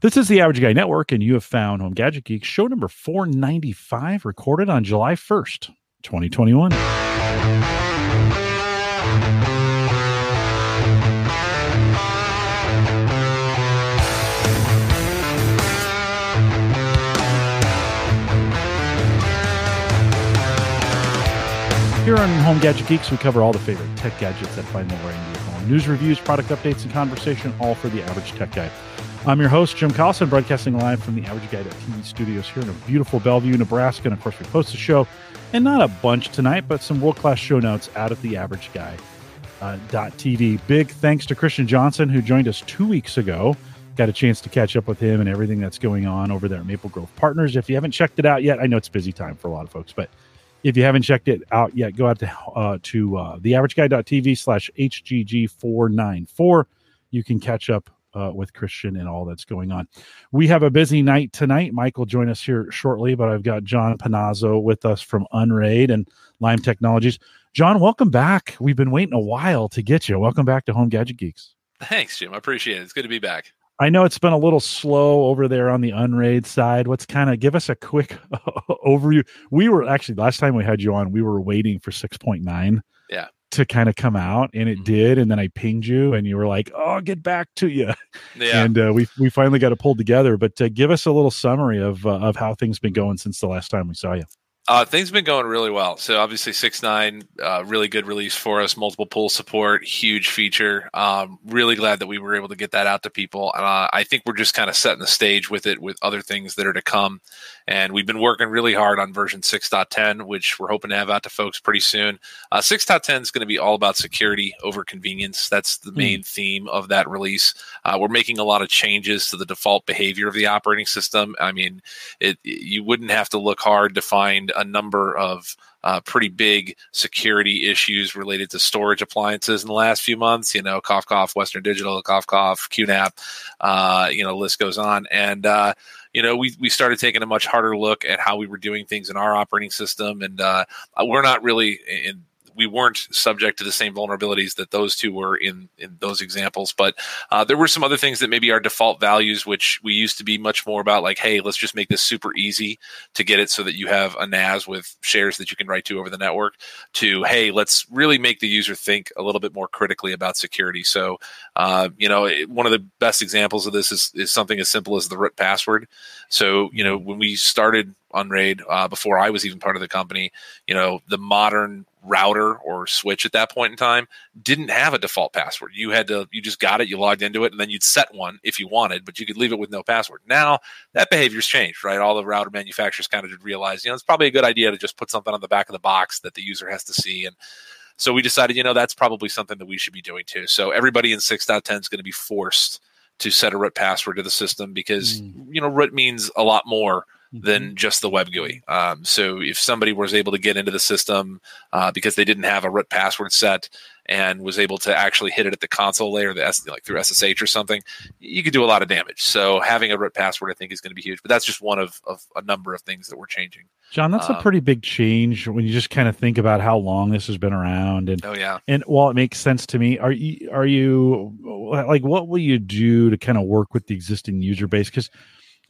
This is the Average Guy Network, and you have found Home Gadget Geek show number 495, recorded on July 1st, 2021. Here on Home Gadget Geeks, we cover all the favorite tech gadgets that find their way into your home. News, reviews, product updates, and conversation, all for the average tech guy. I'm your host, Jim Collison, broadcasting live from the Average Guy TV studios here in a beautiful Bellevue, Nebraska. And of course, we post the show, and not a bunch tonight, but some world class show notes out at the Average Guy. Uh, .tv. Big thanks to Christian Johnson, who joined us two weeks ago. Got a chance to catch up with him and everything that's going on over there at Maple Grove Partners. If you haven't checked it out yet, I know it's busy time for a lot of folks, but if you haven't checked it out yet, go out to uh, to uh, theaverageguy.tv slash HGG494. You can catch up uh, with Christian and all that's going on. We have a busy night tonight. Mike will join us here shortly, but I've got Jon Panozzo with us from Unraid and Lime Technologies. Jon, welcome back. We've been waiting a while to get you. Welcome back to Home Gadget Geeks. Thanks, Jim. I appreciate it. It's good to be back. I know it's been a little slow over there on the unraid side. What's kind of give us a quick overview? We were actually last time we had you on, we were waiting for 6.9 yeah. To kind of come out and it mm-hmm. did. And then I pinged you and you were like, oh, I'll get back to you. Yeah. And uh, we, we finally got it pulled together. But uh, give us a little summary of, uh, of how things been going since the last time we saw you. Uh, things have been going really well. So obviously six nine, uh, really good release for us. Multiple pool support, huge feature. Um, really glad that we were able to get that out to people. Uh, I think we're just kind of setting the stage with it with other things that are to come. And we've been working really hard on version 6.10, which we're hoping to have out to folks pretty soon. Uh, 6.10 is going to be all about security over convenience. That's the hmm. main mm. theme of that release. Uh, we're making a lot of changes to the default behavior of the operating system. I mean, it, you wouldn't have to look hard to find a number of uh, pretty big security issues related to storage appliances in the last few months. You know, cough cough, Western Digital, cough cough, QNAP. Uh, you know, list goes on, and uh, you know, we we started taking a much harder look at how we were doing things in our operating system, and uh, we're not really in we weren't subject to the same vulnerabilities that those two were in in those examples. But uh, there were some other things that maybe our default values, which we used to be much more about, like, hey, let's just make this super easy to get it so that you have a NAS with shares that you can write to over the network. To hey, let's really make the user think a little bit more critically about security. So, uh, you know, one of the best examples of this is is something as simple as the root password. So, you know, when we started Unraid uh, before I was even part of the company, you know, the modern router or switch at that point in time didn't have a default password. You had to, you just got it, you logged into it, and then you'd set one if you wanted, but you could leave it with no password. Now that behavior's changed, right? All the router manufacturers kind of did realize, you know, it's probably a good idea to just put something on the back of the box that the user has to see. And so we decided, you know, that's probably something that we should be doing too. So everybody in 6.10 is going to be forced to set a root password to the system because, mm. you know, root means a lot more than mm-hmm. just the web GUI. Um, so if somebody was able to get into the system uh, because they didn't have a root password set and was able to actually hit it at the console layer, the S, like through SSH or something, you could do a lot of damage. So having a root password, I think, is going to be huge. But that's just one of, of a number of things that we're changing. Jon, that's um, a pretty big change when you just kind of think about how long this has been around. And oh yeah, and while it makes sense to me, are you are you like what will you do to kind of work with the existing user base? Because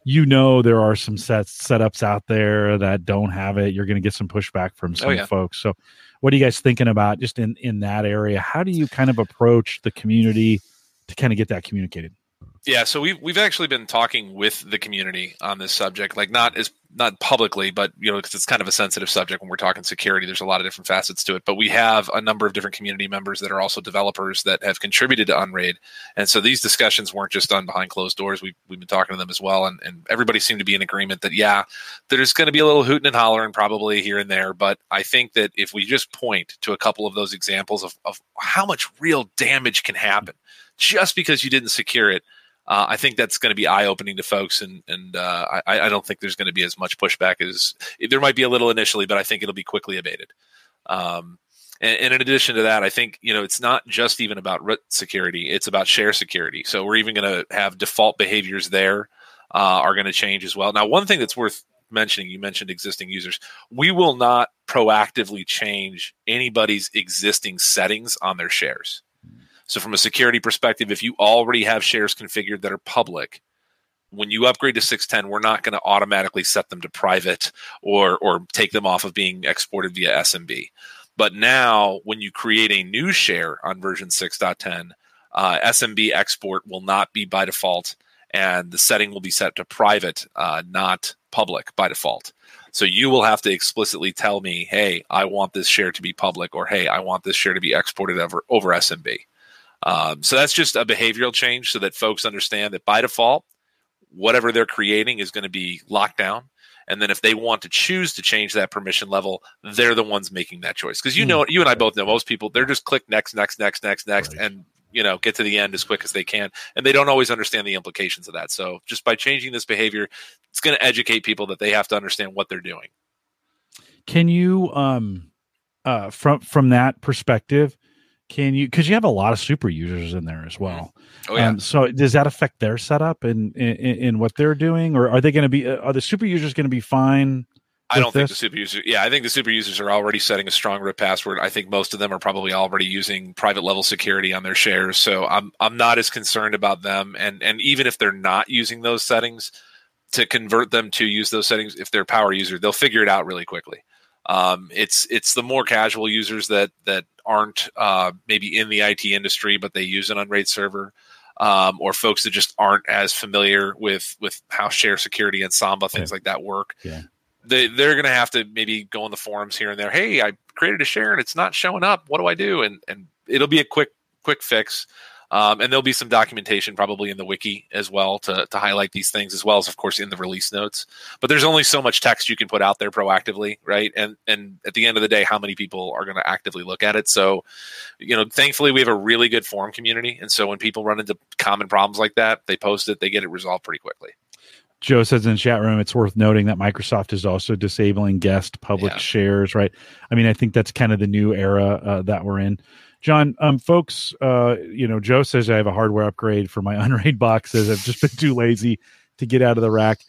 you know there are some sets setups out there that don't have it. You're going to get some pushback from oh, some oh, yeah. folks. So, what are you guys thinking about just in in that area? How do you kind of approach the community to kind of get that communicated? Yeah, so we've we've actually been talking with the community on this subject, like not as not publicly, but you know, because it's kind of a sensitive subject when we're talking security. There's a lot of different facets to it, but we have a number of different community members that are also developers that have contributed to Unraid, and so these discussions weren't just done behind closed doors. We've we've been talking to them as well, and, and everybody seemed to be in agreement that yeah, there's going to be a little hooting and hollering probably here and there, but I think that if we just point to a couple of those examples of of how much real damage can happen just because you didn't secure it uh, I think that's going to be eye opening to folks, and and uh, I, I, don't think there's going to be as much pushback as there might be a little initially, but I think it'll be quickly abated. Um, and, and, in addition to that, I think you know it's not just even about root security; it's about share security. So we're even going to have default behaviors there uh, are going to change as well. Now, one thing that's worth mentioning, you mentioned existing users. We will not proactively change anybody's existing settings on their shares. So, from a security perspective, if you already have shares configured that are public, when you upgrade to 610 we're not going to automatically set them to private or or take them off of being exported via smb but now when you create a new share on version 6.10 uh, smb export will not be by default and the setting will be set to private uh, not public by default. So you will have to explicitly tell me hey i want this share to be public or hey i want this share to be exported over over smb um, so that's just a behavioral change so that folks understand that by default whatever they're creating is going to be locked down. And then if they want to choose to change that permission level they're the ones making that choice. Because you hmm. know you and i both know most people they're just click next next next next next right. and you know get to the end as quick as they can. And they don't always understand the implications of that. So just by changing this behavior it's going to educate people that they have to understand what they're doing. Can you um uh from from that perspective can you because you have a lot of super users in there as mm-hmm. well oh, yeah. Um, so does that affect their setup and in, in, in, what they're doing or are they going to be uh, are the super users going to be fine I don't this? think the super users. Yeah, I think the super users are already setting a strong root password. I think most of them are probably already using private level security on their shares. So I'm I'm not as concerned about them. And and even if they're not using those settings, to convert them to use those settings, if they're power user, they'll figure it out really quickly. Um, it's it's the more casual users that that aren't uh, maybe in the IT industry, but they use an Unraid server, um, or folks that just aren't as familiar with with how share security and Samba things yeah. like that work. Yeah. They they're gonna have to maybe go in the forums here and there. Hey, I created a share and it's not showing up. What do I do? And and it'll be a quick quick fix. Um, and there'll be some documentation probably in the wiki as well to, to highlight these things, as well as, of course, in the release notes. But there's only so much text you can put out there proactively, right? And and at the end of the day, how many people are going to actively look at it? So, you know, thankfully, we have a really good forum community, and so when people run into common problems like that, they post it, they get it resolved pretty quickly. Joe says in the chat room, it's worth noting that Microsoft is also disabling guest public yeah. shares, right? I mean, I think that's kind of the new era uh, that we're in. Jon, um, folks, uh, you know, Joe says I have a hardware upgrade for my Unraid boxes. I've just been too lazy to get out of the rack.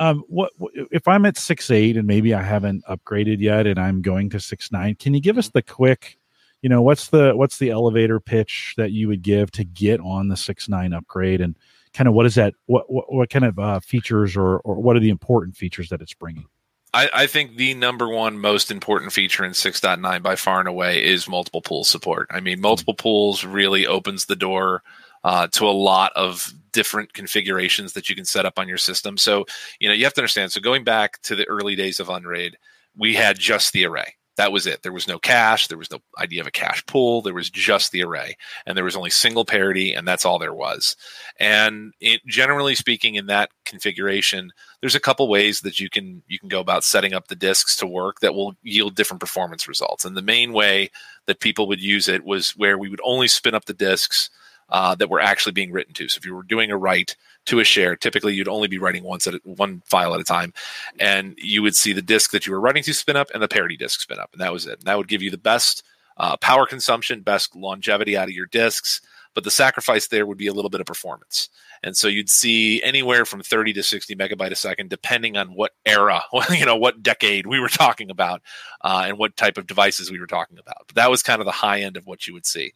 Um, what if I'm at six eight and maybe I haven't upgraded yet, and I'm going to six nine? Can you give us the quick, you know, what's the what's the elevator pitch that you would give to get on the six nine upgrade, and kind of what is that? What what, what kind of uh, features or or what are the important features that it's bringing? I, I, think the number one most important feature in 6.9 by far and away is multiple pool support. I mean, multiple pools really opens the door uh, to a lot of different configurations that you can set up on your system. So, you know, you have to understand. So, going back to the early days of Unraid, we had just the array. That was it. There was no cache. There was no idea of a cache pool. There was just the array, and there was only single parity, and that's all there was. And it, generally speaking, in that configuration, there's a couple ways that you can you can go about setting up the disks to work that will yield different performance results. And the main way that people would use it was where we would only spin up the disks uh, that were actually being written to. So if you were doing a write to a share, typically you'd only be writing once at a, one file at a time, and you would see the disk that you were writing to spin up and the parity disk spin up, and that was it. And that would give you the best uh, power consumption, best longevity out of your disks. But the sacrifice there would be a little bit of performance. And so you'd see anywhere from 30 to 60 megabyte a second, depending on what era, you know, what decade we were talking about uh, and what type of devices we were talking about. But that was kind of the high end of what you would see.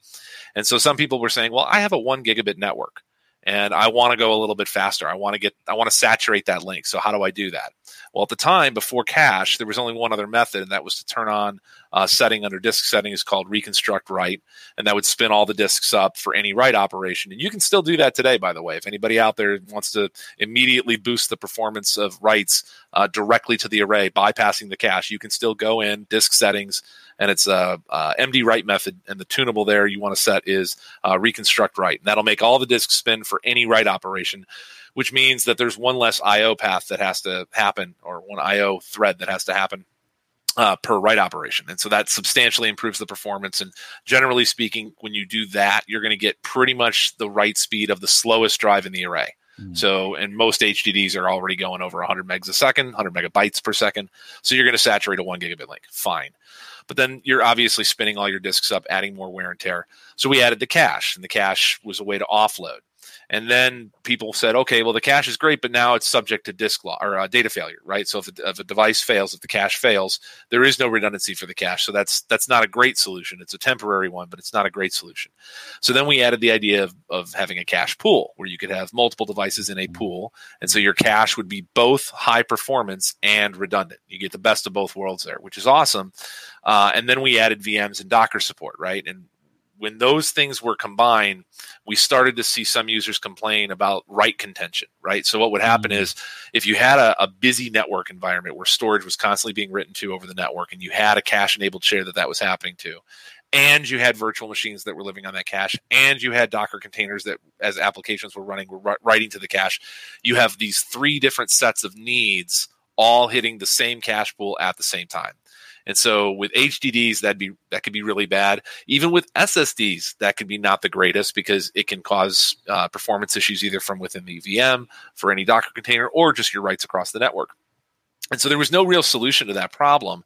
And so some people were saying, well, I have a one gigabit network and I want to go a little bit faster. I want to get, I want to saturate that link. So how do I do that? Well, at the time before cache, there was only one other method, and that was to turn on a setting under disk settings called reconstruct write, and that would spin all the disks up for any write operation. And you can still do that today, by the way. If anybody out there wants to immediately boost the performance of writes uh, directly to the array, bypassing the cache, you can still go in disk settings, and it's a, a MD write method, and the tunable there you want to set is uh, reconstruct write, and that'll make all the disks spin for any write operation which means that there's one less IO path that has to happen or one IO thread that has to happen uh, per write operation. And so that substantially improves the performance. And generally speaking, when you do that, you're going to get pretty much the write speed of the slowest drive in the array. Mm. So, and most HDDs are already going over 100 megs a second, 100 megabytes per second. So you're going to saturate a one gigabit link. Fine. But then you're obviously spinning all your disks up, adding more wear and tear. So we added the cache, and the cache was a way to offload. And then people said, okay, well the cache is great, but now it's subject to disk law or uh, data failure, right? So if a, if a device fails, if the cache fails, there is no redundancy for the cache. So that's that's not a great solution. It's a temporary one, but it's not a great solution. So then we added the idea of, of having a cache pool where you could have multiple devices in a pool, and so your cache would be both high performance and redundant. You get the best of both worlds there, which is awesome. Uh, and then we added VMs and Docker support, right? And when those things were combined, we started to see some users complain about write contention, right? So what would happen mm-hmm. is if you had a, a, busy network environment where storage was constantly being written to over the network and you had a cache enabled share that that was happening to, and you had virtual machines that were living on that cache, and you had Docker containers that as applications were running were writing to the cache, you have these three different sets of needs all hitting the same cache pool at the same time. And so with HDDs, that'd be that could be really bad. Even with SSDs, that could be not the greatest because it can cause uh, performance issues either from within the VM for any Docker container or just your writes across the network. And so there was no real solution to that problem.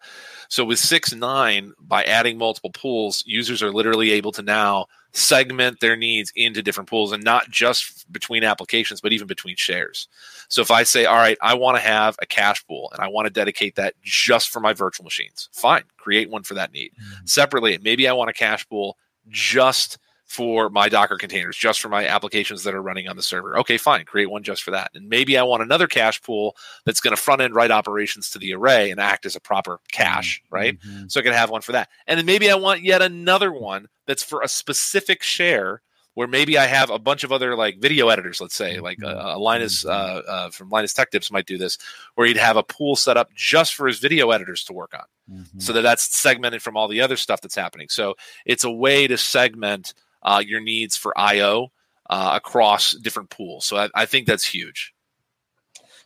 So with six nine, by adding multiple pools, users are literally able to now segment their needs into different pools and not just between applications, but even between shares. So if I say, all right, I want to have a cache pool and I want to dedicate that just for my virtual machines, fine, create one for that need. Mm-hmm. Separately, maybe I want a cache pool just for my Docker containers, just for my applications that are running on the server. Okay, fine, create one just for that. And maybe I want another cache pool that's going to front end write operations to the array and act as a proper cache, mm-hmm. right? Mm-hmm. So I can have one for that. And then maybe I want yet another one that's for a specific share where maybe I have a bunch of other like video editors, let's say, like mm-hmm. uh, Linus mm-hmm. uh, uh, from Linus Tech Tips might do this, where he'd have a pool set up just for his video editors to work on, mm-hmm. so that that's segmented from all the other stuff that's happening. So it's a way to segment uh, your needs for I/O uh, across different pools. So I, I, think that's huge.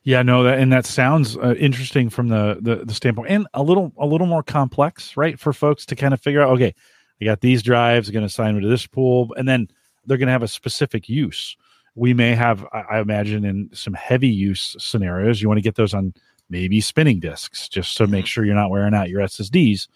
Yeah, no, that and that sounds uh, interesting from the, the, the standpoint, and a little a little more complex, right, for folks to kind of figure out. Okay, I got these drives, going to assign them to this pool, and then they're going to have a specific use. We may have, I imagine, in some heavy use scenarios, you want to get those on maybe spinning disks just to make mm-hmm. sure you're not wearing out your SSDs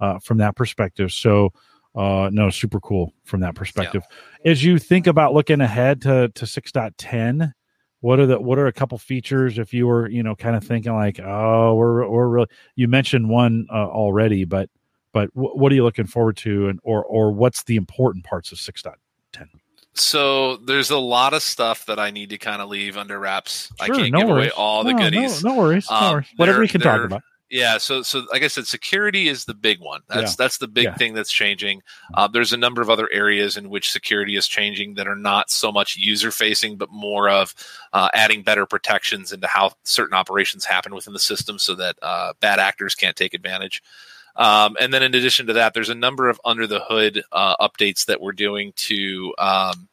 uh, from that perspective. So uh, no, super cool from that perspective. Yeah. As you think about looking ahead to to six point ten, what are the what are a couple features if you were you know kind of thinking like oh we're we're really you mentioned one uh, already, but but w- what are you looking forward to and or or what's the important parts of six point ten? So there's a lot of stuff that I need to kind of leave under wraps. Sure, I can't no give worries. away all the no, goodies. No, no worries. No um, worries. Whatever we can talk about. Yeah, so so like I said, security is the big one. That's yeah. that's the big yeah. thing that's changing. Uh, there's a number of other areas in which security is changing that are not so much user facing, but more of uh, adding better protections into how certain operations happen within the system, so that uh, bad actors can't take advantage. Um, and then in addition to that, there's a number of under the hood uh, updates that we're doing to. Um,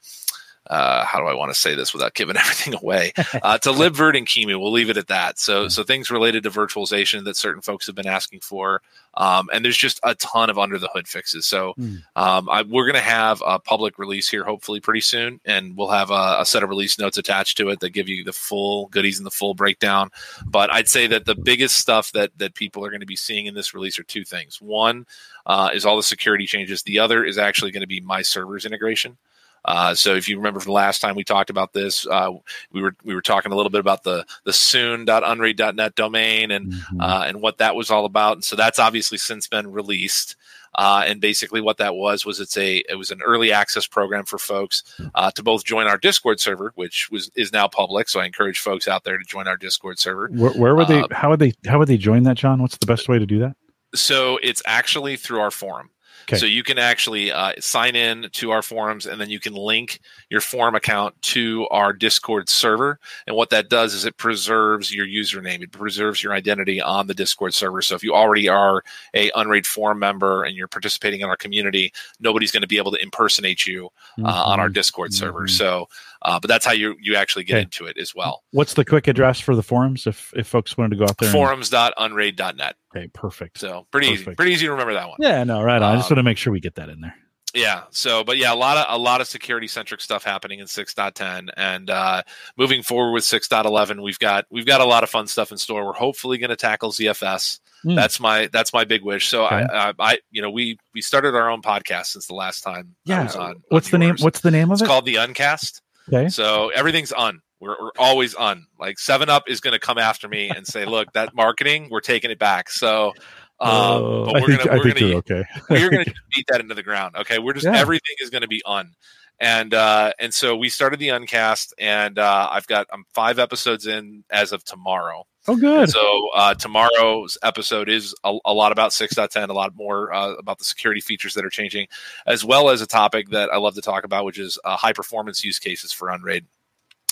uh, how do I want to say this without giving everything away? Uh, to libvirt and QEMU, we'll leave it at that. So, so things related to virtualization that certain folks have been asking for, um, and there's just a ton of under the hood fixes. So, hmm. um, I, we're going to have a public release here hopefully pretty soon, and we'll have a, a, set of release notes attached to it that give you the full goodies and the full breakdown. But I'd say that the biggest stuff that that people are going to be seeing in this release are two things. One uh, is all the security changes. The other is actually going to be my servers integration. Uh, so if you remember from the last time we talked about this, uh, we were we were talking a little bit about the the soon.unraid.net domain and mm-hmm. uh, and what that was all about. And so that's obviously since been released. Uh, and basically, what that was was it's a it was an early access program for folks uh, to both join our Discord server, which was is now public. So I encourage folks out there to join our Discord server. Where, where would they? Uh, how would they? How would they join that, Jon? What's the best way to do that? So it's actually through our forum. Okay. So you can actually uh, sign in to our forums and then you can link your forum account to our Discord server. And what that does is it preserves your username, it preserves your identity on the Discord server. So if you already are a Unraid forum member and you're participating in our community, nobody's going to be able to impersonate you uh, mm-hmm. on our Discord mm-hmm. server. So uh, but that's how you you actually get okay. into it as well. What's the quick address for the forums if if folks wanted to go out there? Forums.unraid.net. Okay, perfect. So pretty perfect. easy, pretty easy to remember that one. Yeah, no, right on. Um, I just um, want to make sure we get that in there. Yeah. So, but yeah, a lot of a lot of security centric stuff happening in 6.10, and uh, moving forward with 6.11, we've got we've got a lot of fun stuff in store. We're hopefully going to tackle ZFS. Mm. That's my that's my big wish. So okay. I, I, I you know we we started our own podcast since the last time yeah. What's on, the name? What's the name of it's it? It's called the Uncast. Okay. So everything's on. We're, we're always on. Like Seven Up is going to come after me and say, "Look, that marketing, we're taking it back." So, um, Uh, but we're think, gonna we're gonna you're okay. we're going to beat that into the ground. Okay, we're just Yeah. everything is going to be on, and uh, and so we started the uncast, and uh, I've got I'm five episodes in as of tomorrow. Oh, good. So uh, tomorrow's episode is a, a lot about 6.10, a lot more uh, about the security features that are changing, as well as a topic that I love to talk about, which is uh, high performance use cases for Unraid.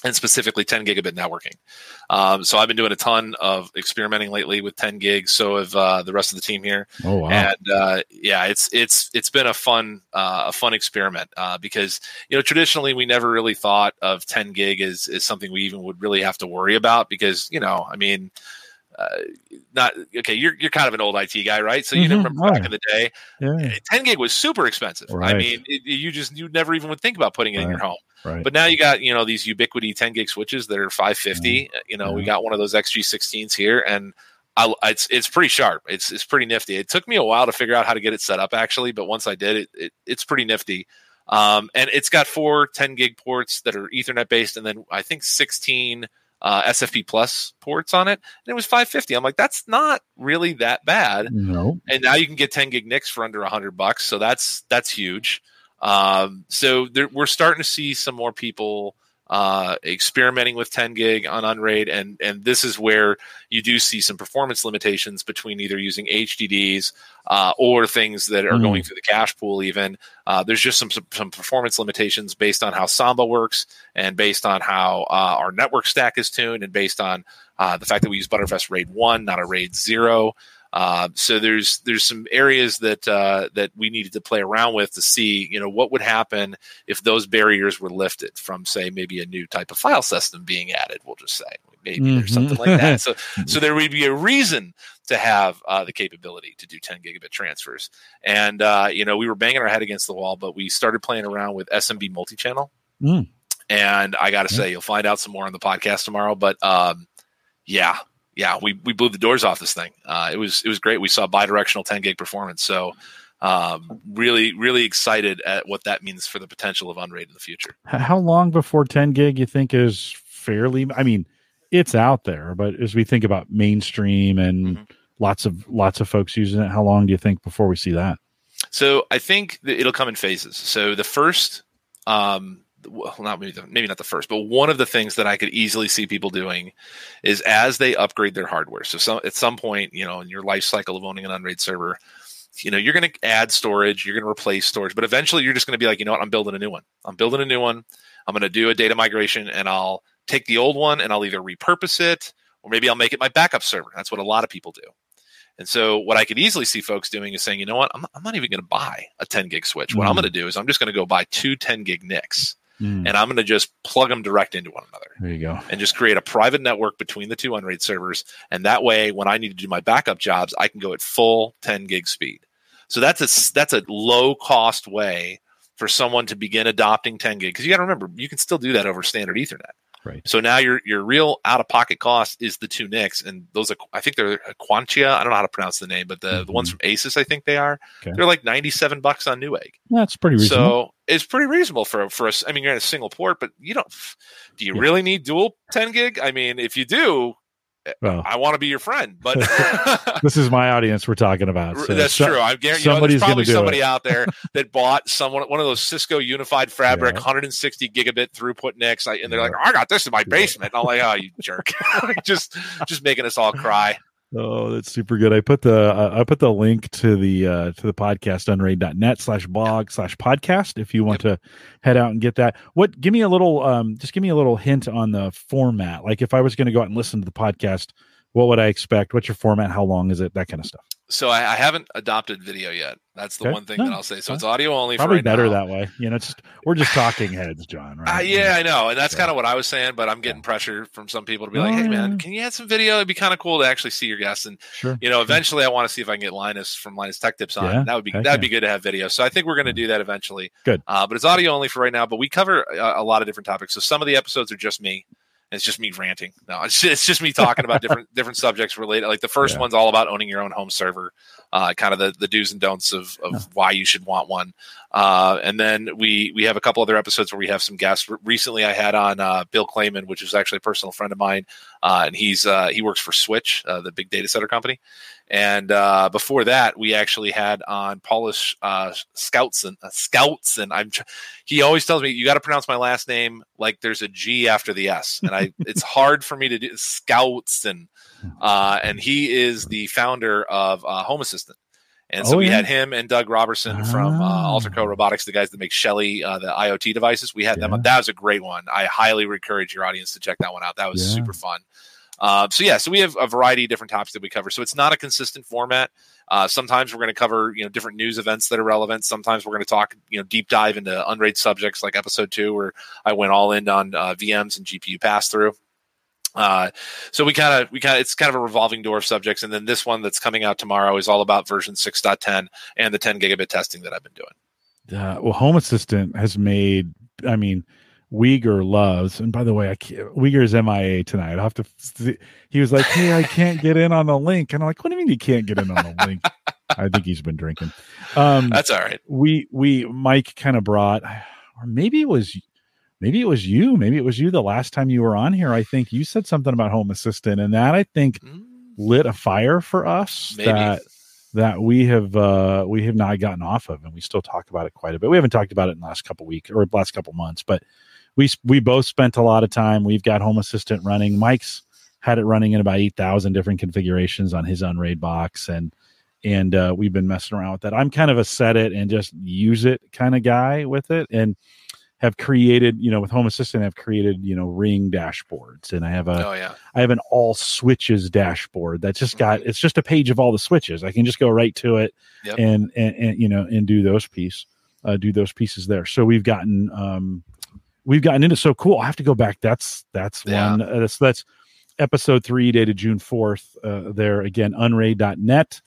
And specifically 10 gigabit networking. Um, so I've been doing a ton of experimenting lately with 10 gigs. So have uh, the rest of the team here oh, wow. and uh, yeah, it's it's it's been a fun uh, a fun experiment uh, because you know traditionally we never really thought of 10 gig as, as something we even would really have to worry about because you know I mean. Uh, not okay. You're you're kind of an old IT guy, right? So you Mhm. remember Oh, back in the day, yeah. 10 gig was super expensive. I mean, it, you just you never even would think about putting it in your home. Right. But now you got you know these Ubiquiti 10 gig switches that are 550. You know, we got one of those XG16s here, and I, it's it's pretty sharp. It's it's pretty nifty. It took me a while to figure out how to get it set up actually, but once I did it, it it's pretty nifty. Um, and it's got four 10 gig ports that are Ethernet based, and then I think 16 uh, SFP plus ports on it. And it was 550. I'm like, that's not really that bad no. and now you can get 10 gig NICs for under 100 bucks so that's that's huge um, so there, we're starting to see some more people uh, experimenting with 10 gig on unraid and and this is where you do see some performance limitations between either using hdds uh, or things that are Mm. going through the cache pool even uh, there's just some, some some performance limitations based on how samba works and based on how uh, our network stack is tuned and based on uh, the fact that we use btrfs raid 1 not a raid 0 uh, so there's there's some areas that uh, that we needed to play around with to see you know what would happen if those barriers were lifted from say maybe a new type of file system being added. We'll just say maybe there's Mhm. something like that. So so there would be a reason to have uh, the capability to do 10 gigabit transfers. And uh, you know we were banging our head against the wall, but we started playing around with SMB multi-channel. Mm. And I got to Yeah. say, you'll find out some more on the podcast tomorrow. But um, yeah, yeah, we, we blew the doors off this thing. Uh, it was it was great. We saw bidirectional 10 gig performance. So um, really really excited at what that means for the potential of Unraid in the future. How long before 10 gig you think is fairly? I mean, it's out there, but as we think about mainstream and Mhm. lots of lots of folks using it, how long do you think before we see that? So I think that it'll come in phases. So the first, um, well, not maybe the, maybe not the first, but one of the things that I could easily see people doing is as they upgrade their hardware. So some at some point, you know, in your life cycle of owning an Unraid server, you know, you're going to add storage, you're going to replace storage, but eventually you're just going to be like, you know what, I'm building a new one. I'm building a new one. I'm going to do a data migration, and I'll take the old one and I'll either repurpose it or maybe I'll make it my backup server. That's what a lot of people do. And so, what I could easily see folks doing is saying, you know what, I'm, I'm not even going to buy a 10 gig switch. What I'm Mm. going to do is I'm just going to go buy two 10 gig NICs Mm, and I'm going to just plug them direct into one another there you go. and just create a private network between the two Unraid servers. And that way, when I need to do my backup jobs, I can go at full 10 gig speed. So that's a that's a low cost way for someone to begin adopting 10 gig because you got to remember you can still do that over standard Ethernet. Right. So now your your real out of pocket cost is the two NICs, and those are I think they're Quantia. I don't know how to pronounce the name, but the, the ones from Asus I think they are. Okay. They're like ninety seven bucks on Newegg. That's pretty reasonable. So it's pretty reasonable for for us. I mean, you're in a single port, but you don't. Do you Yeah. really need dual 10 gig? I mean, if you do, eh, well, I want to be your friend. But this is my audience we're talking about. so that's so- true. I guarantee you know, somebody's there's probably somebody it. out there that bought someone one of those Cisco Unified Fabric Yeah. 160 gigabit throughput NICs, and they're Yeah. like, "I got this in my basement." And I'm like, "Oh, you jerk!" just just making us all cry. Oh, that's super good. I put the uh, I put the link to the uh, to the podcast unraid.net slash blog slash podcast if you want to head out and get that. What give me a little um just give me a little hint on the format. Like if I was going to go out and listen to the podcast, what would I expect? What's your format? How long is it? That kind of stuff. So I, I haven't adopted video yet. That's the Okay. one thing No, that I'll say. So it's audio only. Probably for right better now. that way. You know, just we're just talking heads, John. Right? Uh, yeah, I know, and that's Yeah. kind of what I was saying. But I'm getting Yeah. pressure from some people to be like, "Hey, man, can you add some video? It'd be kind of cool to actually see your guests." And Sure. you know, eventually, I want to see if I can get Linus from Linus Tech Tips on. Yeah, That would be heck that'd yeah. be good to have video. So I think we're going to do that eventually. Good. Uh, but it's audio only for right now. But we cover a, a lot of different topics. So some of the episodes are just me, it's just me ranting. No, it's just, it's just me talking about different different subjects related. Like the first Yeah. one's all about owning your own home server, uh, kind of the, the do's and don'ts of, of Yeah. why you should want one. Uh, and then we we have a couple other episodes where we have some guests. Recently, I had on uh, Bill Clayman, which is actually a personal friend of mine, uh, and he's uh, he works for Switch, uh, the big data center company. And uh, before that, we actually had on Paulus uh, Schoutsen. Uh, Schoutsen. I'm. Tr- he always tells me you got to pronounce my last name like there's a G after the S, and I. it's hard for me to do Schoutsen. Uh, and he is the founder of uh, Home Assistant. And so Oh, we yeah. had him and Doug Robertson from uh, Ah. Allterco Robotics, the guys that make Shelly uh, the IoT devices. We had them. That was a great one. I highly encourage your audience to check that one out. That was Yeah. super fun. Uh, so yeah, so we have a variety of different topics that we cover. So it's not a consistent format. Uh, sometimes we're going to cover you know different news events that are relevant. Sometimes we're going to talk you know deep dive into Unraid subjects like episode two, where I went all in on uh, VMs and GPU pass through. Uh, so we kind of we kind of it's kind of a revolving door of subjects, and then this one that's coming out tomorrow is all about version 6.10 and the 10 gigabit testing that I've been doing. Uh, well, Home Assistant has made. I mean, Wieger loves. And by the way, I can't, Wieger's MIA tonight. I'll have to. see- He was like, "Hey, I can't get in on the link," and I'm like, "What do you mean you can't get in on the link?" I think he's been drinking. Um, That's all right. we we Mike kind of brought, or maybe it was. Maybe it was you. Maybe it was you the last time you were on here. I think you said something about Home Assistant, and that I think Mm, lit a fire for us Maybe. that that we have uh we have not gotten off of and we still talk about it quite a bit we haven't talked about it in the last couple weeks or last couple months but we we both spent a lot of time we've got home assistant running mike's had it running in about 8000 different configurations on his unraid box and and uh, we've been messing around with that i'm kind of a set it and just use it kind of guy with it and have created you know with home assistant i've created you know ring dashboards and i have a oh yeah. I have an all switches dashboard that's just got it's just a page of all the switches. I can just go right to it Yep. and, and and you know and do those piece uh, do those pieces there. So we've gotten um we've gotten into so cool. I have to go back. That's that's Yeah. one uh, that's that's episode three dated June fourth. Uh, there again unraid.net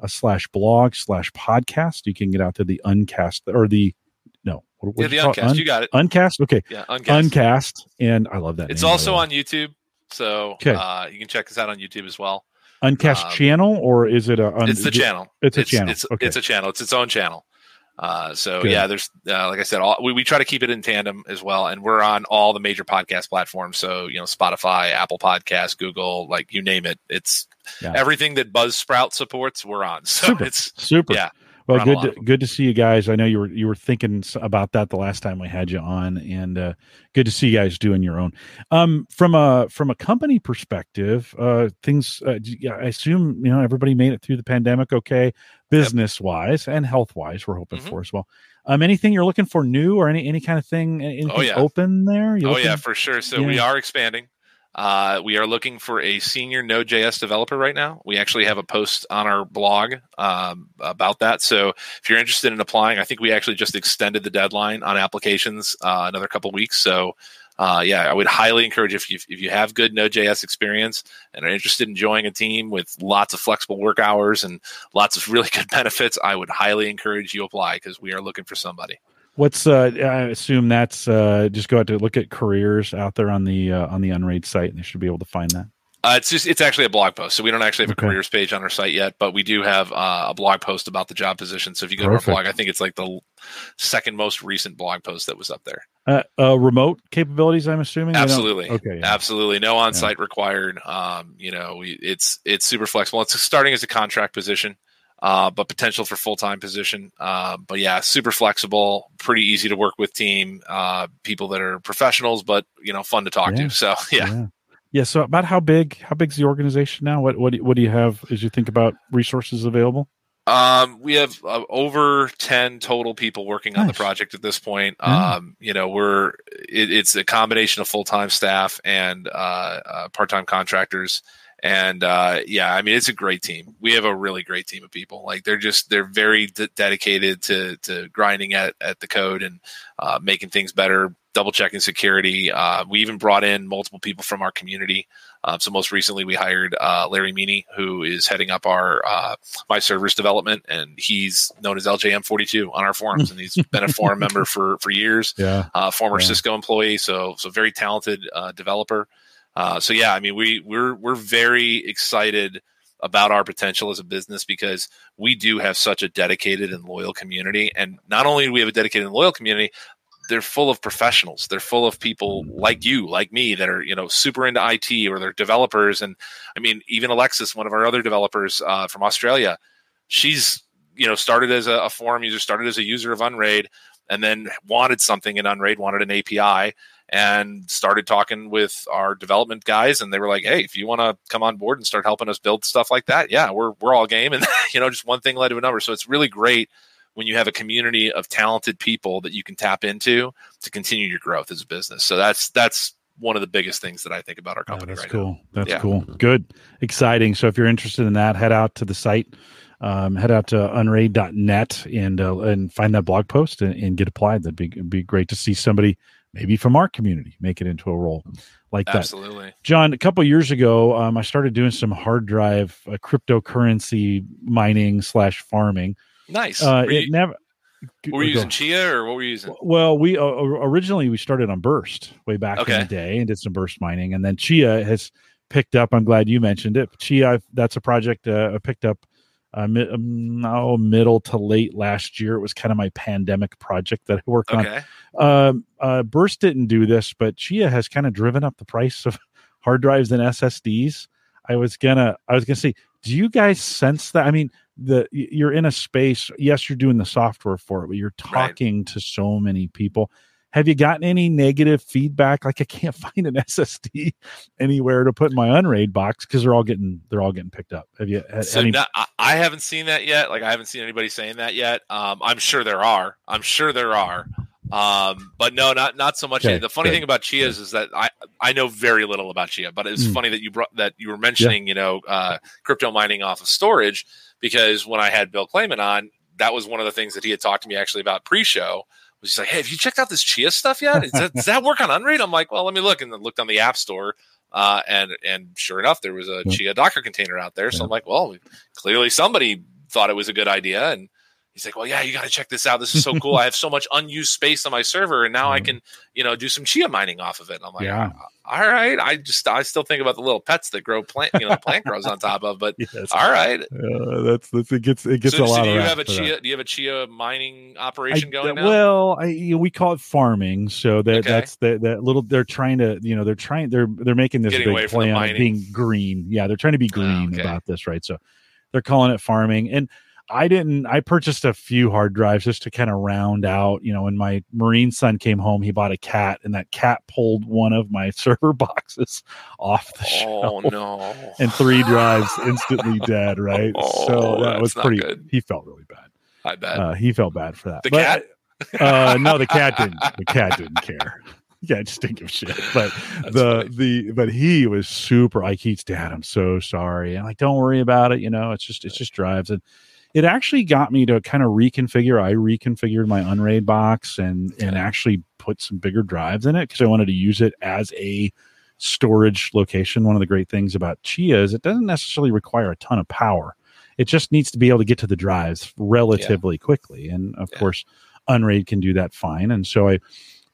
uh, slash blog slash podcast. You can get out to the uncast or the no what, Yeah, the you uncast. Un- you got it. uncast. Okay, Yeah, uncast. uncast, and I love that. It's name, also on YouTube, so Okay. uh, you can check us out on YouTube as well. uncast um, channel or is it a un- it's the channel. it's a channel. It's, Okay. it's a channel. It's its own channel. Uh, so Good. yeah, there's uh, like I said, all, we, we try to keep it in tandem as well, and we're on all the major podcast platforms. So you know, Spotify, Apple Podcasts, Google, like you name it. It's Yeah. everything that Buzzsprout supports. We're on. So Super. it's Super. Yeah, Well, we're on a good to, good to see you guys. I know you were you were thinking about that the last time we had you on, and uh, good to see you guys doing your own. Um, from a from a company perspective, uh, things. Uh, I assume you know everybody made it through the pandemic okay, business wise and health wise. We're hoping Mhm. for as well. Um, anything you're looking for new or any any kind of thing? Oh, yeah. open there? You oh looking- yeah, for sure. So we are expanding. Uh, we are looking for a senior Node.js developer right now. We actually have a post on our blog um, about that. So if you're interested in applying, I think we actually just extended the deadline on applications uh, another couple weeks. So uh, yeah, I would highly encourage if you if you have good Node.js experience and are interested in joining a team with lots of flexible work hours and lots of really good benefits, I would highly encourage you apply because we are looking for somebody. What's uh I assume that's uh just go out to look at careers out there on the uh, on the Unraid site and they should be able to find that. Uh, it's just it's actually a blog post, so we don't actually have Okay. a careers page on our site yet, but we do have uh, a blog post about the job position. So if you go Perfect. to our blog, I think it's like the second most recent blog post that was up there. Uh, uh remote capabilities I'm assuming. Absolutely, Okay. yeah. absolutely, no on site required. Um, you know, we, it's it's super flexible. It's starting as a contract position, uh, but potential for full time position. Uh, but yeah, super flexible, pretty easy to work with team. Uh, people that are professionals, but you know, fun to talk Yeah. to. So yeah. yeah. Yeah, so about how big how big's the organization now? What what do, what do you have as you think about resources available? Um, we have uh, over 10 total people working on the project at this point. Yeah. Um, you know, we're, it, it's a combination of full-time staff and, uh, uh, part-time contractors. And, uh, yeah, I mean, it's a great team. We have a really great team of people. Like they're just, they're very de- dedicated to, to grinding at, at the code and, uh, making things better, double checking security. Uh, we even brought in multiple people from our community. Uh, so most recently we hired, uh, Larry Meany, who is heading up our, uh, my servers development, and he's known as LJM42 on our forums, and he's been a forum member for for years. Yeah. Uh, former Yeah. Cisco employee, so so very talented uh, developer. Uh, so yeah, I mean, we we're we're very excited about our potential as a business because we do have such a dedicated and loyal community. And not only do we have a dedicated and loyal community, they're full of professionals. They're full of people like you, like me, that are you know super into IT or they're developers. And I mean, even Alexis, one of our other developers uh, from Australia, she's you know started as a, a forum user, started as a user of Unraid, and then wanted something in Unraid, wanted an API, and started talking with our development guys and they were like hey if you want to come on board and start helping us build stuff like that yeah we're, we're all game and you know just one thing led to another so it's really great when you have a community of talented people that you can tap into to continue your growth as a business so that's that's one of the biggest things that I think about our company. Yeah, that's right cool. Now. That's Yeah. cool. Good. Exciting. So if you're interested in that, head out to the site, um, head out to unraid.net and uh, and find that blog post and, and get applied. That'd be be great to see somebody maybe from our community make it into a role like that. Absolutely. Jon, a couple years ago, um, I started doing some hard drive uh, cryptocurrency mining slash farming. Nice. Uh, were it you, never. were you using Chia or what were you using? well, we uh, originally we started on Burst way back in the day and did some Burst mining, and then Chia has picked up. I'm glad you mentioned it. Chia, that's a project uh, I picked up. Uh, mid, um, oh, middle to late last year. It was kind of my pandemic project that I worked on. Okay. Um, uh, Burst didn't do this, but Chia has kind of driven up the price of hard drives and SSDs. I was gonna, I was gonna say, do you guys sense that? I mean, the you're in a space. Yes, you're doing the software for it, but you're Right. talking to so many people. Have you gotten any negative feedback? Like, I can't find an SSD anywhere to put in my Unraid box because they're all getting they're all getting picked up. Have you? Had So any, no, I haven't seen that yet. Like I haven't seen anybody saying that yet. Um, I'm sure there are. I'm sure there are. Um, but no, not not so much. Okay, the funny good. thing about Chia's is that I I know very little about Chia, but it's Mm. funny that you brought that you were mentioning you know uh, crypto mining off of storage because when I had Bill Clayman on, that was one of the things that he had talked to me actually about pre-show. Was he's like, hey, have you checked out this Chia stuff yet? Is that, does that work on Unraid? I'm like, well, let me look, and then looked on the App Store. Uh, and and sure enough, there was a Yeah. Chia Docker container out there. So Yeah. I'm like, well, clearly somebody thought it was a good idea and he's like well yeah you got to check this out this is so cool i have so much unused space on my server and now i Mhm. can you know do some chia mining off of it and i'm like Yeah. all right i just i still think about the little pets that grow plant you know the plant grows on top of but yes. all right Uh, that's, that's it gets it gets so, a so lot do of you have a for that. chia do you have a chia mining I- operation going now Well, I, you know, we call it farming. So that Okay. that's that that little. They're trying to, you know, they're trying. They're they're making this Getting big from the play on being green. Yeah, they're trying to be Ah, green okay. about this, right? So they're calling it farming. And I didn't. I purchased a few hard drives just to kind of round out. You know, when my Marine son came home, he bought a cat, and that cat pulled one of my server boxes off the shelf. oh shelf. no And three drives instantly dead, right? Oh, so that was pretty. good. He felt really bad. i bet Uh, he felt bad for that. The But- cat? uh, no, the cat didn't. The cat didn't care. Yeah, just didn't give a shit. But the funny. the but he was super like he's dad. I'm so sorry. And like, don't worry about it. You know, it's just it's just drives and. It actually got me to kind of reconfigure. I reconfigured my Unraid box and and actually put some bigger drives in it because I wanted to use it as a storage location. One of the great things about Chia is it doesn't necessarily require a ton of power. It just needs to be able to get to the drives relatively quickly. And of Yeah. course, Unraid can do that fine. And so I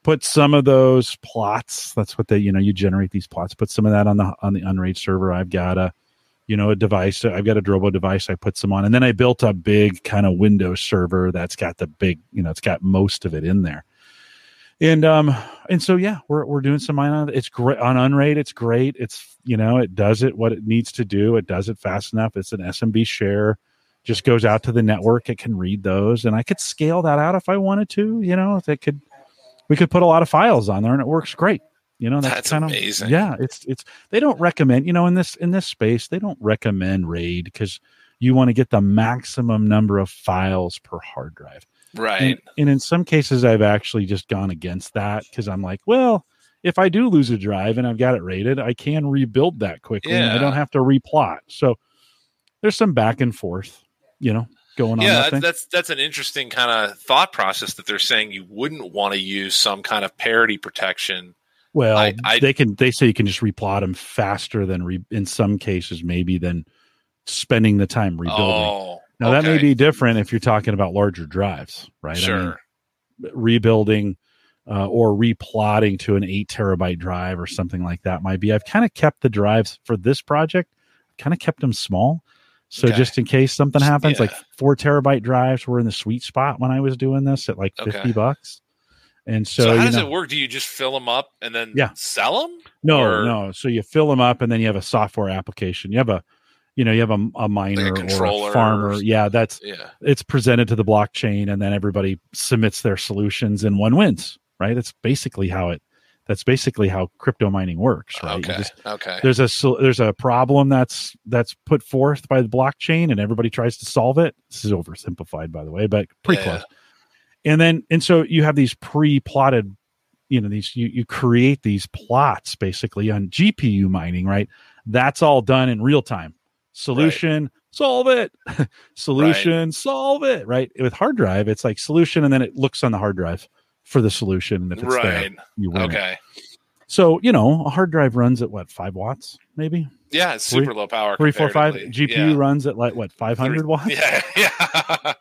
put some of those plots. That's what they, you know, you generate these plots. Put some of that on the on the Unraid server. I've got a, you know, a device. I've got a Drobo device. I put some on, and then I built a big kind of Windows server that's got the big, you know, it's got most of it in there. And um and so yeah, we're we're doing some mine on it. It's great on Unraid. It's great. It's you know it does it what it needs to do. It does it fast enough. It's an SMB share. Just goes out to the network. It can read those, and I could scale that out if I wanted to. You know, if it could, we could put a lot of files on there, and it works great. You know, that's, That's kind amazing. of yeah. It's it's they don't recommend you know in this in this space they don't recommend RAID because you want to get the maximum number of files per hard drive. right And, and in some cases, I've actually just gone against that because I'm like, well, if I do lose a drive and I've got it rated, I can rebuild that quickly. And I don't have to replot. So there's some back and forth, you know, going on. yeah that that's that's an interesting kind of thought process that they're saying you wouldn't want to use some kind of parity protection well, I- I- they can. They say you can just replot them faster than re, in some cases, maybe than spending the time rebuilding. oh now that may be different if you're talking about larger drives, right? I mean, sure rebuilding uh, or replotting to an eight terabyte drive or something like that might be. I've kind of kept the drives for this project, kind of kept them small. So Okay. just in case something happens, Yeah. like four terabyte drives were in the sweet spot when I was doing this at like fifty bucks. And So, so, how does know, it work? Do you just fill them up and then Yeah. sell them? no, or- no. So you fill them up, and then you have a software application. You have a, you know, you have a, a miner or a farmer. or- Yeah, that's Yeah. it's presented to the blockchain, and then everybody submits their solutions, and one wins. Right? That's basically how it. That's basically how crypto mining works. Right? Okay. just- okay. there's a there's a problem that's that's put forth by the blockchain and everybody tries to solve it this is oversimplified by the way but pretty Yeah, close and then and so you have these pre-plotted you know these you, you create these plots basically on gpu mining right that's all done in real time solution solve it solution solve it right with hard drive it's like solution and then it looks on the hard drive for the solution and if it's there Right. you win it. Okay. so you know a hard drive runs at what five watts maybe Yeah, it's Three- super low power. three four five gpu Yeah. runs at like what 500 watts Yeah, yeah.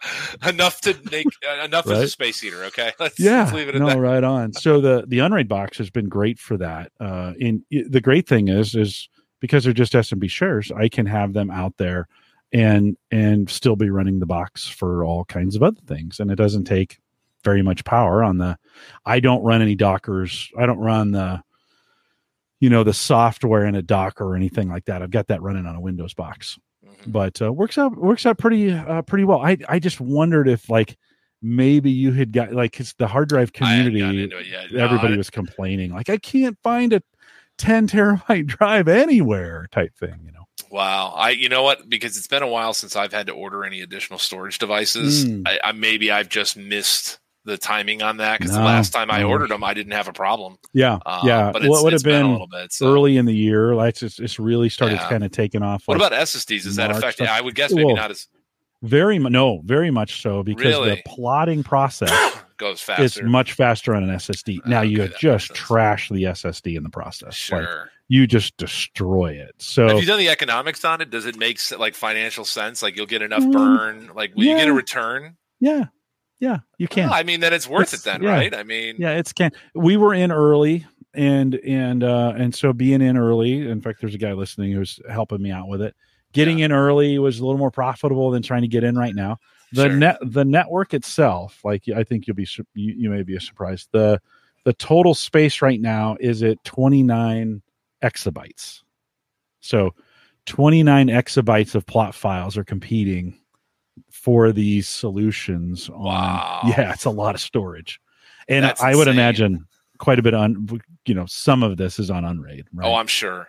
enough to make uh, enough as a space heater. Okay, let's, yeah let's leave it at no that. right on so the the unraid box has been great for that uh in the great thing is is because they're just smb shares i can have them out there and and still be running the box for all kinds of other things and it doesn't take very much power on the i don't run any dockers i don't run the you know the software in a docker or anything like that i've got that running on a windows box Mhm. but uh, works out works out pretty uh, pretty well. I I just wondered if like maybe you had got like because the hard drive community, into it yet. No, everybody was complaining like I can't find a ten terabyte drive anywhere type thing. You know, Wow. I you know what? Because it's been a while since I've had to order any additional storage devices. Mm. I, I maybe I've just missed the timing on that because No, the last time I ordered them, I didn't have a problem. yeah, Uh, yeah. but well, it's, it would have been, a little bit. So. early in the year. Like it's it's really started Yeah. kind of taking off. What about SSDs? Is that March affect? stuff? I would guess maybe Well, not as very mu- no, very much so because Really? the plotting process goes faster. much faster on an SSD. Now you Okay, that just trashed the SSD in the process. Like, sure. you just destroy it. So Have you done the economics on it? Does it make like financial sense? Like you'll get enough Mm, burn? Like will you get a return? yeah, yeah, you can. Well, I mean, then it's worth It's- it then, yeah. right? I mean, yeah, it's can. We were in early, and and uh and so being in early. In fact, there's a guy listening who's helping me out with it. Getting in early was a little more profitable than trying to get in right now. The Sure. net, the network itself, like I think you'll be, you, you may be surprised. The the total space right now is at 29 exabytes. So 29 exabytes of plot files are competing for these solutions on Wow. yeah it's a lot of storage and That's i would insane. imagine quite a bit on you know some of this is on unraid right oh, I'm sure.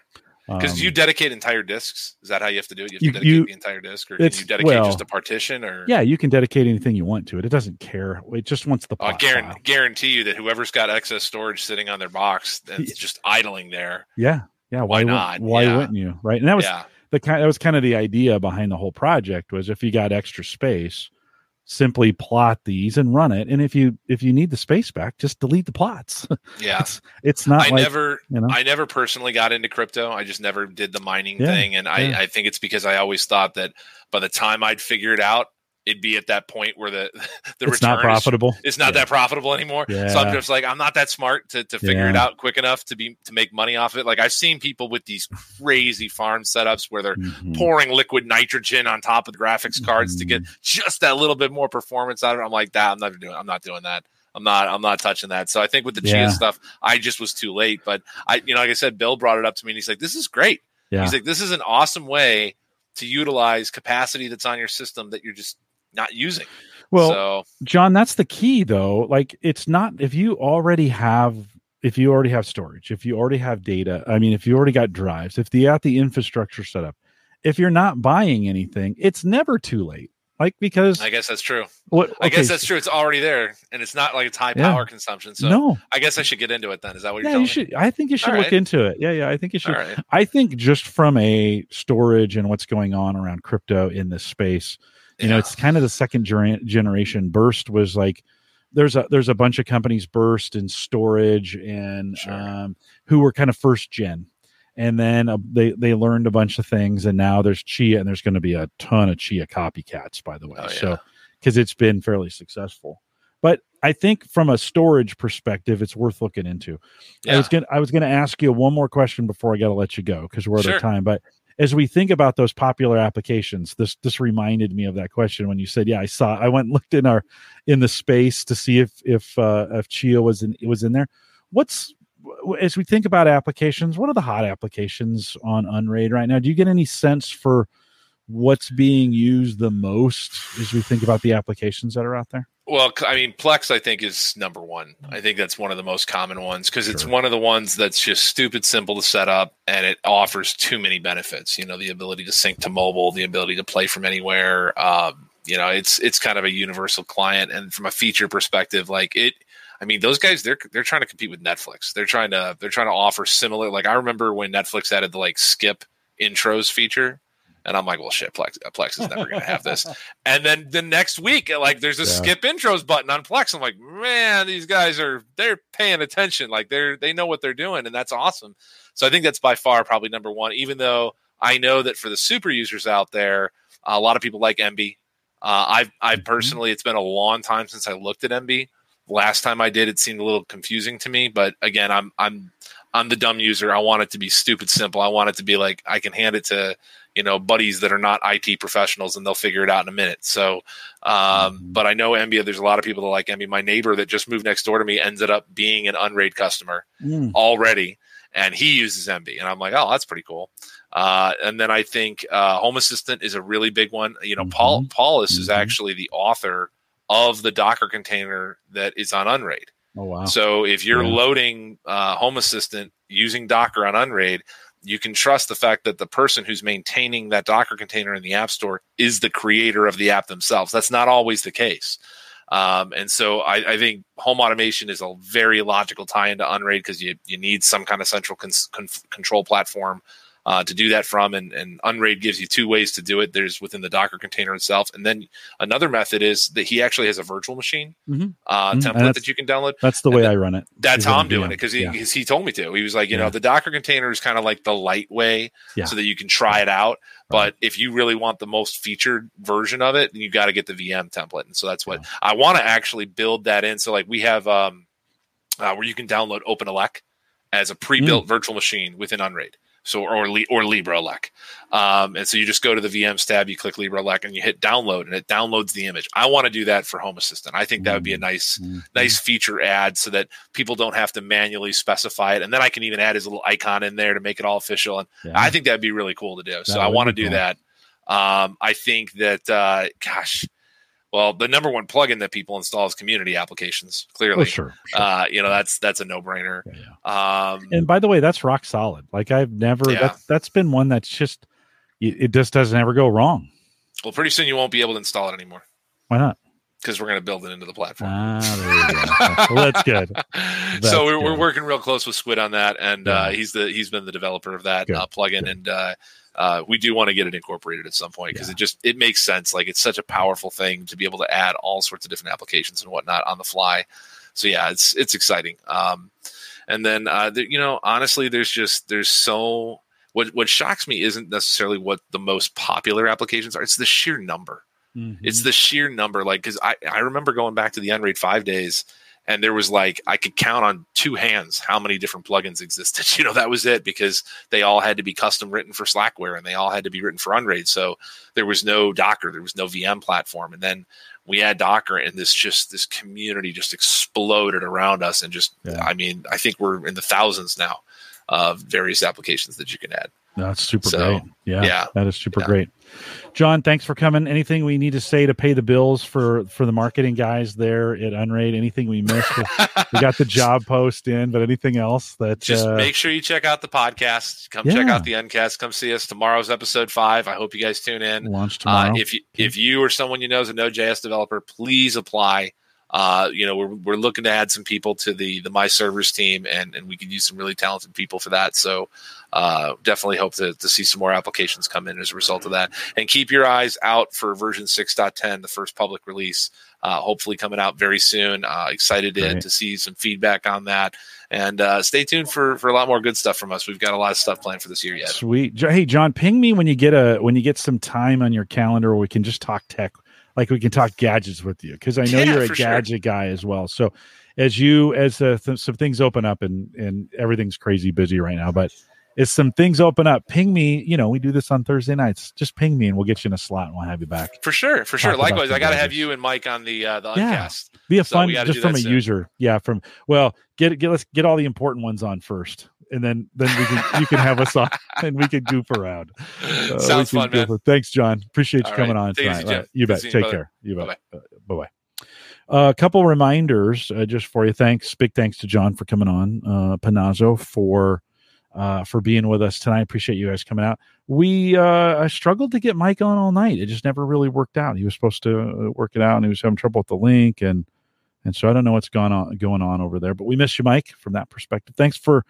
Because Um, you dedicate entire discs. Is that how you have to do it? You have You- to dedicate you- the entire disc, or can you dedicate well, just a partition? Or yeah you can dedicate anything you want to it it doesn't care it just wants the I guarantee, guarantee you that whoever's got excess storage sitting on their box it's just idling there. yeah yeah why, Why not? why Yeah. wouldn't you right and that was yeah, the kind that was kind of the idea behind the whole project was if you got extra space simply plot these and run it and if you if you need the space back just delete the plots yeah. it's it's not I like never, you know I never personally got into crypto. I just never did the mining Yeah, thing, and I. I think it's because I always thought that by the time I'd figure it out, it'd be at that point where the the it's return not is- profitable it's not Yeah. that profitable anymore. So I'm just like, I'm not that smart to, to figure it out quick enough to be to make money off it. Like I've seen people with these crazy farm setups where they're Mhm. pouring liquid nitrogen on top of the graphics cards to get Mm-hmm. just that little bit more performance out of it. I'm like, that I'm not doing. I'm not doing that. I'm not. I'm not touching that. So I think with the Yeah. Chia stuff, I just was too late. But I, you know, like I said, Bill brought it up to me, and he's like, "This is great." yeah He's like, "This is an awesome way to utilize capacity that's on your system that you're just not using." well so Jon, that's the key though. Like it's not if you already have if you already have storage, if you already have data, I mean if you already got drives, if you got the infrastructure set up, if you're not buying anything, it's never too late. Like because I guess that's true. what I guess that's true. It's already there, and it's not like it's high Yeah. power consumption. So no. I guess I should get into it then. Is that what you're Yeah, you should I think you should All look right. into it. Yeah, yeah, I think you should. Right. I think just from a storage and what's going on around crypto in this space, you know it's kind of the second gener- generation burst was like there's a there's a bunch of companies burst in storage and Sure. um, who were kind of first gen and then uh, they they learned a bunch of things and now there's chia and there's going to be a ton of chia copycats by the way Oh, yeah. so because it's been fairly successful but I think from a storage perspective, it's worth looking into. Yeah. I was gonna I was gonna ask you one more question before I got to let you go because we're out sure. of time. But as we think about those popular applications, this this reminded me of that question when you said, "Yeah, I saw." I went and looked in our in the space to see if if uh, if Chia was in was in there. What's as we think about applications, what are the hot applications on Unraid right now? Do you get any sense for what's being used the most as we think about the applications that are out there? Well, I mean, Plex, I think, is number one. I think that's one of the most common ones because sure. it's one of the ones that's just stupid simple to set up and it offers too many benefits. You know, the ability to sync to mobile, the ability to play from anywhere. Um, you know, it's it's kind of a universal client, and from a feature perspective, like it. I mean, those guys they're they're trying to compete with Netflix. They're trying to they're trying to offer similar. Like I remember when Netflix added the like skip intros feature and I'm like, well, shit, Plex, uh, Plex is never going to have this. And then the next week, like, there's a yeah. skip intros button on Plex. I'm like, man, these guys are they're paying attention. Like, they're they know what they're doing, and that's awesome. So I think that's by far probably number one. Even though I know that for the super users out there, a lot of people like Emby. Uh, I've I mm-hmm. personally, it's been a long time since I looked at Emby. Last time I did, it seemed a little confusing to me. But again, I'm I'm I'm the dumb user. I want it to be stupid simple. I want it to be like I can hand it to you know buddies that are not IT professionals and they'll figure it out in a minute. So, um, mm-hmm. but I know Emby. There's a lot of people that like Emby. My neighbor that just moved next door to me ended up being an Unraid customer mm. already, and he uses Emby, and I'm like, oh, that's pretty cool. Uh, and then I think uh, Home Assistant is a really big one. You know, mm-hmm. Paul Paulus mm-hmm. is actually the author of the Docker container that is on Unraid. Oh wow! So if you're yeah. loading uh, Home Assistant using Docker on Unraid, you can trust the fact that the person who's maintaining that Docker container in the App Store is the creator of the app themselves. That's not always the case. Um, and so I, I, think home automation is a very logical tie into Unraid because you, you need some kind of central con- con- control platform uh, to do that from. And, and Unraid gives you two ways to do it. There's within the Docker container itself, and then another method is that he actually has a virtual machine mm-hmm. Uh, mm-hmm. template that you can download. That's the way I run it. That's how I'm doing it because he, yeah. he told me to. He was like, you yeah. know, the Docker container is kind of like the light way, yeah. so that you can try it out. But if you really want the most featured version of it, then you got to get the VM template. And so that's what I want to actually build that in. So like we have um, uh, where you can download OpenELEC as a pre-built mm. virtual machine within Unraid so or or LibreELEC. Um, and so you just go to the VMs tab, you click LibreELEC, and you hit download, and it downloads the image. I want to do that for Home Assistant. I think that would be a nice mm-hmm. nice feature add so that people don't have to manually specify it, and then I can even add his little icon in there to make it all official. And yeah. I think that'd be really cool to do. So I want to do cool. that. Um, I think that, uh, gosh, well, the number one plugin that people install is community applications. Clearly, oh, sure, sure. Uh, you know that's that's a no brainer. Yeah, yeah. um, and by the way, that's rock solid. Like I've never yeah. that's that's been one that's just it just doesn't ever go wrong. Well, pretty soon you won't be able to install it anymore. Why not? Because we're going to build it into the platform. Ah, well, that's good. That's so we're, good. we're working real close with Squid on that, and uh, he's the he's been the developer of that uh, plugin, good. and uh, uh, we do want to get it incorporated at some point because yeah. it just it makes sense. Like it's such a powerful thing to be able to add all sorts of different applications and whatnot on the fly. So yeah, it's it's exciting. Um, and then uh, the, you know, honestly, there's just there's so what what shocks me isn't necessarily what the most popular applications are. It's the sheer number. Mm-hmm. It's the sheer number. Like because I I remember going back to the Unraid five days and there was like I could count on two hands how many different plugins existed. You know, that was it because they all had to be custom written for Slackware and they all had to be written for Unraid. So there was no Docker, there was no VM platform, and then we had Docker, and this just this community just exploded around us, and just yeah. I mean, I think we're in the thousands now of various applications that you can add. That's super so, great. Yeah, yeah, that is super yeah. great. Jon, thanks for coming. Anything we need to say to pay the bills for for the marketing guys there at Unraid? Anything we missed? we got the job post in, but anything else that just uh, make sure you check out the podcast. Come yeah. check out the Uncast. Come see us tomorrow's episode five. I hope you guys tune in. Launch tomorrow. Uh, if you if you or someone you know is a Node.js developer, please apply. Uh, you know, we're, we're looking to add some people to the the my servers team, and and we could use some really talented people for that. So uh, definitely hope to, to see some more applications come in as a result of that. And keep your eyes out for version 6.10, the first public release, uh, hopefully coming out very soon. Uh, excited to, to, see some feedback on that. And uh, stay tuned for, for a lot more good stuff from us. We've got a lot of stuff planned for this year yet. Sweet. Hey, Jon, ping me when you get a when you get some time on your calendar where we can just talk tech like we can talk gadgets with you because I know Yeah, you're a for sure. gadget guy as well. So as you as uh, th- some things open up and and everything's crazy busy right now, but as some things open up, ping me. You know, we do this on Thursday nights. Just ping me and we'll get you in a slot and we'll have you back. For sure, for sure. Talk Likewise, I got to have you and Mike on the uh, the Yeah. uncast. Be a So fun just from a soon. user. Yeah, from well, get get let's get all the important ones on first, and then then we can you can have us on and we can goof around. Uh, Sounds fun, man. ar- Thanks, Jon. Appreciate you All coming right. on Take tonight. easy. You Good bet. seeing you, Take care. You bet. Uh, bye bye. A couple reminders uh, just for you. Thanks, big thanks to Jon for coming on. Uh, Panozzo for uh, for being with us tonight. Appreciate you guys coming out. We uh, I struggled to get Mike on all night. It just never really worked out. He was supposed to uh, work it out, and he was having trouble with the link, and and so I don't know what's going on going on over there. But we miss you, Mike, from that perspective. Thanks for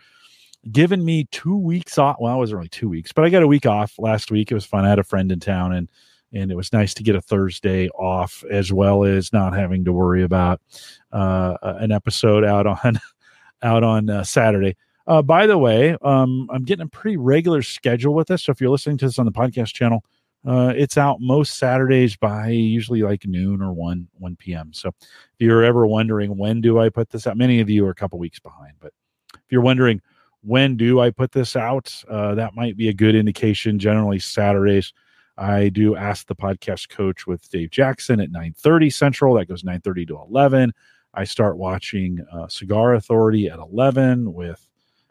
giving me two weeks off. Well, it wasn't really two weeks, but I got a week off last week. It was fun. I had a friend in town, and and it was nice to get a Thursday off as well as not having to worry about uh, an episode out on out on uh, Saturday. Uh, by the way, um, I'm getting a pretty regular schedule with this. So if you're listening to this on the podcast channel, uh, it's out most Saturdays by usually like noon or one one p.m. So if you're ever wondering when do I put this out, many of you are a couple weeks behind. But if you're wondering when do I put this out, uh, that might be a good indication. Generally Saturdays. I do ask the podcast coach with Dave Jackson at 9:30 Central. That goes 9:30 to 11. I start watching uh, Cigar Authority at 11 with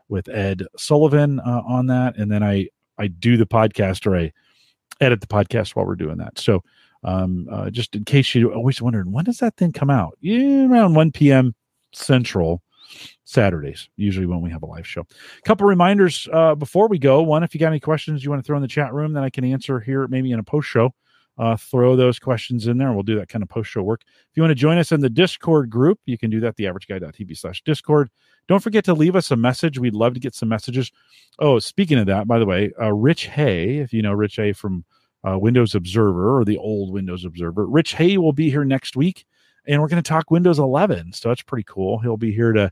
with Ed Sullivan uh, on that, and then I I do the podcast or I edit the podcast while we're doing that. So um, uh, just in case you always wondering when does that thing come out? Yeah, around 1 p.m. Central. Saturdays, usually when we have a live show. A couple reminders uh, before we go. One, if you got any questions you want to throw in the chat room that I can answer here, maybe in a post show, uh, throw those questions in there. And we'll do that kind of post show work. If you want to join us in the Discord group, you can do that, theaverageguy.tv slash Discord. Don't forget to leave us a message. We'd love to get some messages. Oh, speaking of that, by the way, uh, Rich Hay, if you know Rich Hay from uh, Windows Observer or the old Windows Observer, Rich Hay will be here next week, and we're going to talk Windows 11. So that's pretty cool. He'll be here to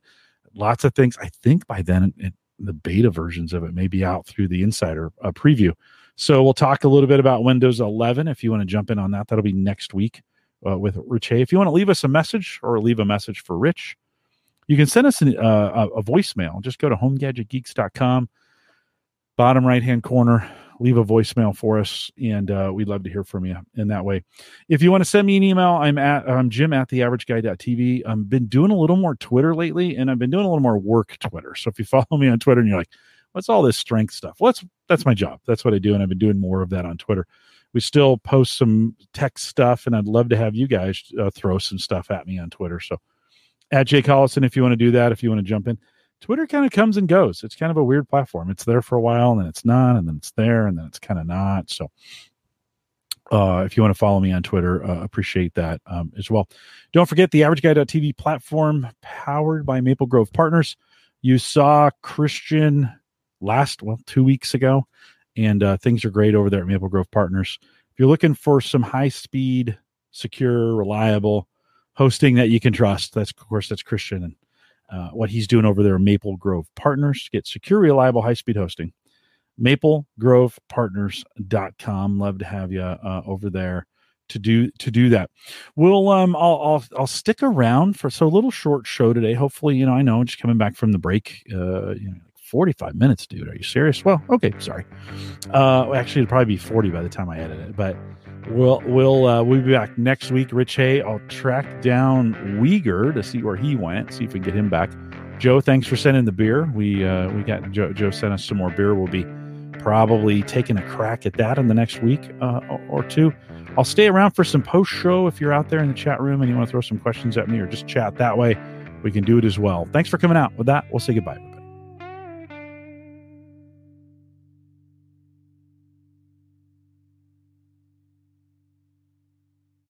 lots of things. I think by then it, the beta versions of it may be out through the insider uh, preview. So we'll talk a little bit about Windows 11. If you want to jump in on that, that'll be next week uh, with Rich Hay. If you want to leave us a message or leave a message for Rich, you can send us an, uh, a, voicemail. Just go to homegadgetgeeks.com, bottom right hand corner, leave a voicemail for us, and uh, we'd love to hear from you in that way. If you want to send me an email, I'm at I'm Jim at theaverageguy.tv. I've been doing a little more Twitter lately, and I've been doing a little more work Twitter. So if you follow me on Twitter and you're like, what's all this strength stuff? Well, that's that's my job. That's what I do, and I've been doing more of that on Twitter. We still post some tech stuff, and I'd love to have you guys uh, throw some stuff at me on Twitter. So at Jay Collison, if you want to do that, if you want to jump in. Twitter kind of comes and goes. It's kind of a weird platform. It's there for a while, and then it's not, and then it's there, and then it's kind of not. So, uh, if you want to follow me on Twitter, uh, appreciate that um, as well. Don't forget the AverageGuy.tv platform powered by Maple Grove Partners. You saw Christian last well two weeks ago, and uh, things are great over there at Maple Grove Partners. If you're looking for some high speed, secure, reliable hosting that you can trust, that's of course that's Christian and uh, what he's doing over there, Maple Grove Partners. Get secure, reliable, high speed hosting. MapleGrovePartners.com. Love to have you uh, over there to do to do that. We'll um I'll I'll I'll stick around for so a little short show today. Hopefully, you know, I know I'm just coming back from the break, uh, you know, 45 minutes, dude. Are you serious? Well, okay, sorry. Uh actually it'll probably be 40 by the time I edit it, but we'll we'll uh we'll be back next week. Rich Hay, I'll track down Wieger to see where he went, see if we can get him back. Joe, thanks for sending the beer. We uh we got Joe Joe sent us some more beer. We'll be probably taking a crack at that in the next week uh, or two. I'll stay around for some post show if you're out there in the chat room and you want to throw some questions at me or just chat that way. We can do it as well. Thanks for coming out. With that, we'll say goodbye.